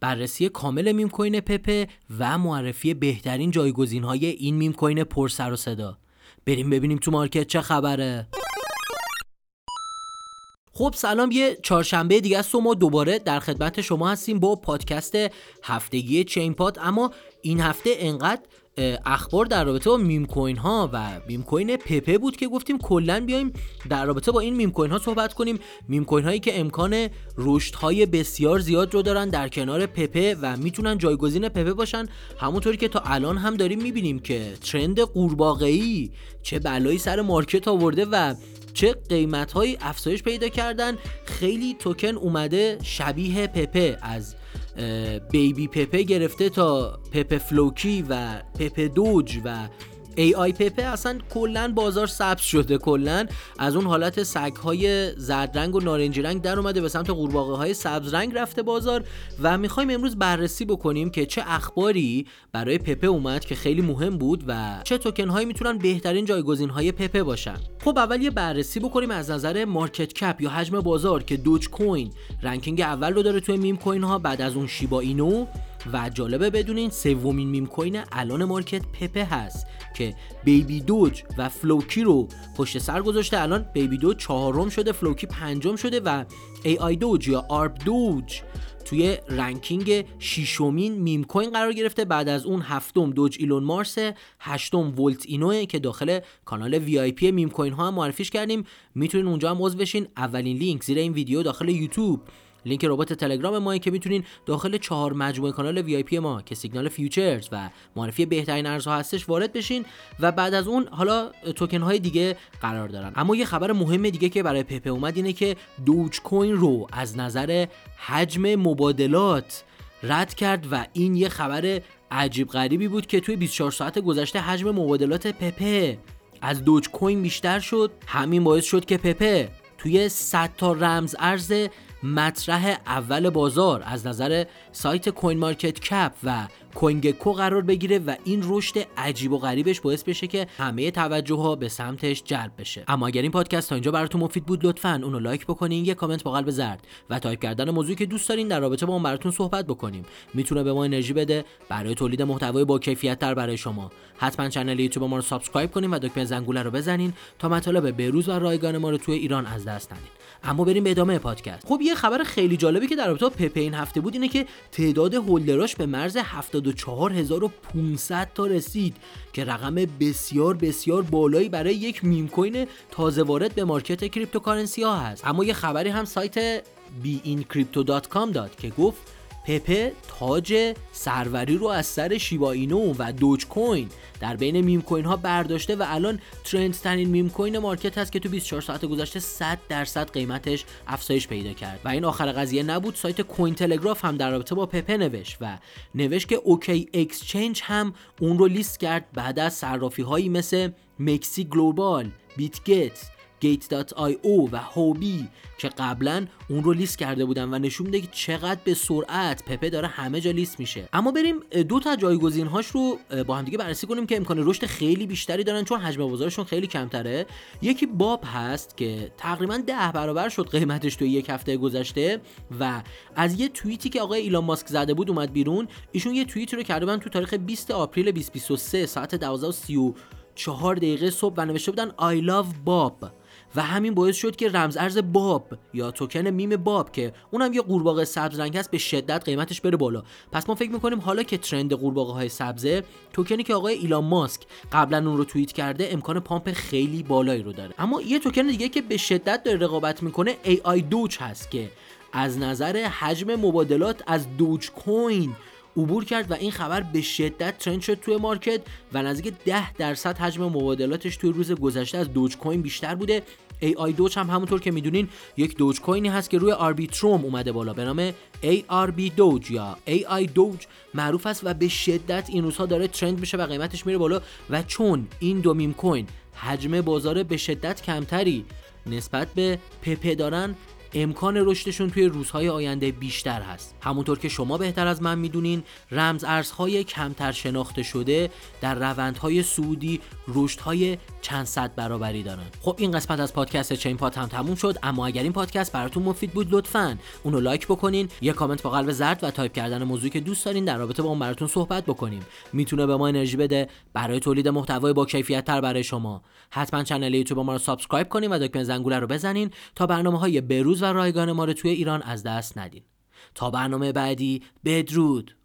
بررسی کامل meme coin پپه و معرفی بهترین جایگزین های این meme coin پر سر و صدا. بریم ببینیم تو market چه خبره. خب سلام یه چهارشنبه دیگه است و ما دوباره در خدمت شما هستیم با پادکست هفتگی چین پاد. اما این هفته انقدر اخبار در رابطه با meme coin ها و meme coin پپه بود که گفتیم کلا بیایم در رابطه با این meme coin ها صحبت کنیم. meme coin هایی که امکان رشد های بسیار زیاد رو دارن در کنار پپه و می‌تونن جایگزین پپه باشن. همونطوری که تا الان هم داریم می‌بینیم که trend قورباغه‌ای چه بلایی سر market آورده و چه قیمت های افزایش پیدا کردن خیلی توکن اومده شبیه پپه از بیبی پپه گرفته تا پپه فلوکی و پپه دوج و AI پپه اصلا کلا بازار سبز شده کلا از اون حالت سگ های زرد رنگ و نارنجی رنگ در اومده به سمت قورباغه های سبز رنگ رفته بازار و می‌خوایم امروز بررسی بکنیم که چه اخباری برای پپه اومد که خیلی مهم بود و چه توکن هایی می‌تونن بهترین جایگزین های پپه باشن. خب اول یه بررسی بکنیم از نظر market cap یا حجم بازار که دوج کوین ranking اول رو داره توی meme coin ها بعد از اون شیبا اینو. و جالبه بدونین سومین meme coin الان market پپه هست که بیبی دوج و فلوکی رو پشت سر گذاشته. الان بیبی دوج چهارم شده فلوکی پنجم شده و AI دوج یا آرب دوج توی ranking شیشمین meme coin قرار گرفته. بعد از اون هفتم دوج ایلون مارس هشتم ولت اینو ه که داخل کانال VIP meme coin ها هم معرفیش کردیم. می‌تونین اونجا هم عضو بشین. اولین لینک زیر این ویدیو داخل یوتیوب. لینک ربات تلگرام ما که می‌تونین داخل چهار مجموعه کانال VIP ما که سیگنال futures و معرفی بهترین ارزها هستش وارد بشین و بعد از اون حالا توکن های دیگه قرار دارن. اما یه خبر مهم دیگه که برای پپه اومد اینه که دوج کوین رو از نظر حجم مبادلات رد کرد و این یه خبر عجیب غریبی بود که توی 24 ساعت گذشته حجم مبادلات پپه از دوج کوین بیشتر شد. همین باعث شد که پپه توی 100 تا رمز ارز مطرح اول بازار از نظر سایت کوین مارکت کپ و کوین گکو قرار بگیره و این رشد عجیب و غریبش باعث بشه که همه توجه ها به سمتش جلب بشه. اما اگر این پادکست تا اینجا براتون مفید بود لطفا اونو like بکنین یه کامنت با قلب زرد و تایپ کردن موضوعی که دوست دارین در رابطه با اون براتون صحبت بکنیم. می‌تونه به ما انرژی بده. برای تولید محتوای با کیفیت تر برای شما. حتما کانال یوتیوب ما رو subscribe کنین و دکمه زنگوله رو بزنین تا مطالب بروز و رایگان ما رو توی ایران از دست ندین. اما بریم به ادامه پادکست. خب یه خبر خیلی جالبی که در رابطه با پپه این هفته بود اینه که تعداد holder اش به مرز 74500 تا رسید که رقم بسیار بسیار بالایی برای یک meme coin تازه وارد به market cryptocurrency ها هست. اما یه خبری هم سایت beincrypto.com داد که گفت پپه تاج سروری رو از سر شیباینو و دوج کوین در بین meme coin ها برداشته و الان trend ترین meme coin market هست که تو 24 ساعت گذشته 100 درصد قیمتش افزایش پیدا کرد. و این آخر قضیه نبود سایت کوین تلگراف هم در رابطه با پپه نوشت و نوشت که OK Exchange هم اون رو لیست کرد بعد از صرافی هایی مثل MEXC Global Bitget Gate.io و Huobi که قبلا اون رو لیست کرده بودن و نشون میده که چقدر به سرعت Pepe داره همه جا لیست میشه. اما بریم دو تا جایگزین هاش رو با هم دیگه بررسی کنیم که امکان رشد خیلی بیشتری دارن چون حجم بازارشون خیلی کمتره. یکی Bob هست که تقریبا ده برابر شد قیمتش توی یک هفته گذشته و از یه توییتی که آقای ایلان ماسک زده بود اومد بیرون. ایشون یه توییت رو کرده بودن تو تاریخ 20 April 2023 ساعت 12:34 دقیقه صبح و نوشته بودن I love Bob. و همین باعث شد که رمز ارز Bob یا توکن meme Bob که اونم یه قورباغه سبز رنگ هست به شدت قیمتش بره بالا. پس ما فکر می‌کنیم حالا که trend قورباغه های سبزه توکنی که آقای ایلان ماسک قبلا اون رو توییت کرده امکان pump خیلی بالایی رو داره. اما یه توکن دیگه که به شدت داره رقابت می‌کنه AI Doge هست که از نظر حجم مبادلات از Dogecoin عبور کرد و این خبر به شدت trend شد توی market و نزدیک 10 درصد حجم مبادلاتش توی روز گذشته از Dogecoin بیشتر بوده. AI Doge هم همونطور که می‌دونین یک دوج کوینی هست که روی Arbitrum اومده بالا به نام ARB Doge یا AI Doge معروف است و به شدت این روزها داره trend میشه و قیمتش میره بالا و چون این دو meme coin حجم بازار به شدت کمتری نسبت به Pepe دارن امکان رشدشون توی روزهای آینده بیشتر هست. همونطور که شما بهتر از من می‌دونین رمز ارزهای کمتر شناخته شده در روندهای صعودی رشدهای چند صد برابری دارن. خب این قسمت از پادکست چین پات هم تموم شد اما اگر این پادکست براتون مفید بود لطفا اونو لایک بکنین یه کامنت با قلب زرد و تایپ کردن موضوعی که دوست دارین در رابطه با اون براتون صحبت بکنیم. می‌تونه به ما انرژی بده برای تولید محتوای با کیفیت تر برای شما. حتما کانال یوتیوب ما رو subscribe کنین و دکمه زنگوله رو بزنین تا برنامه های بروز و رایگان ما رو توی ایران از دست ندین. تا برنامه بعدی بدرود!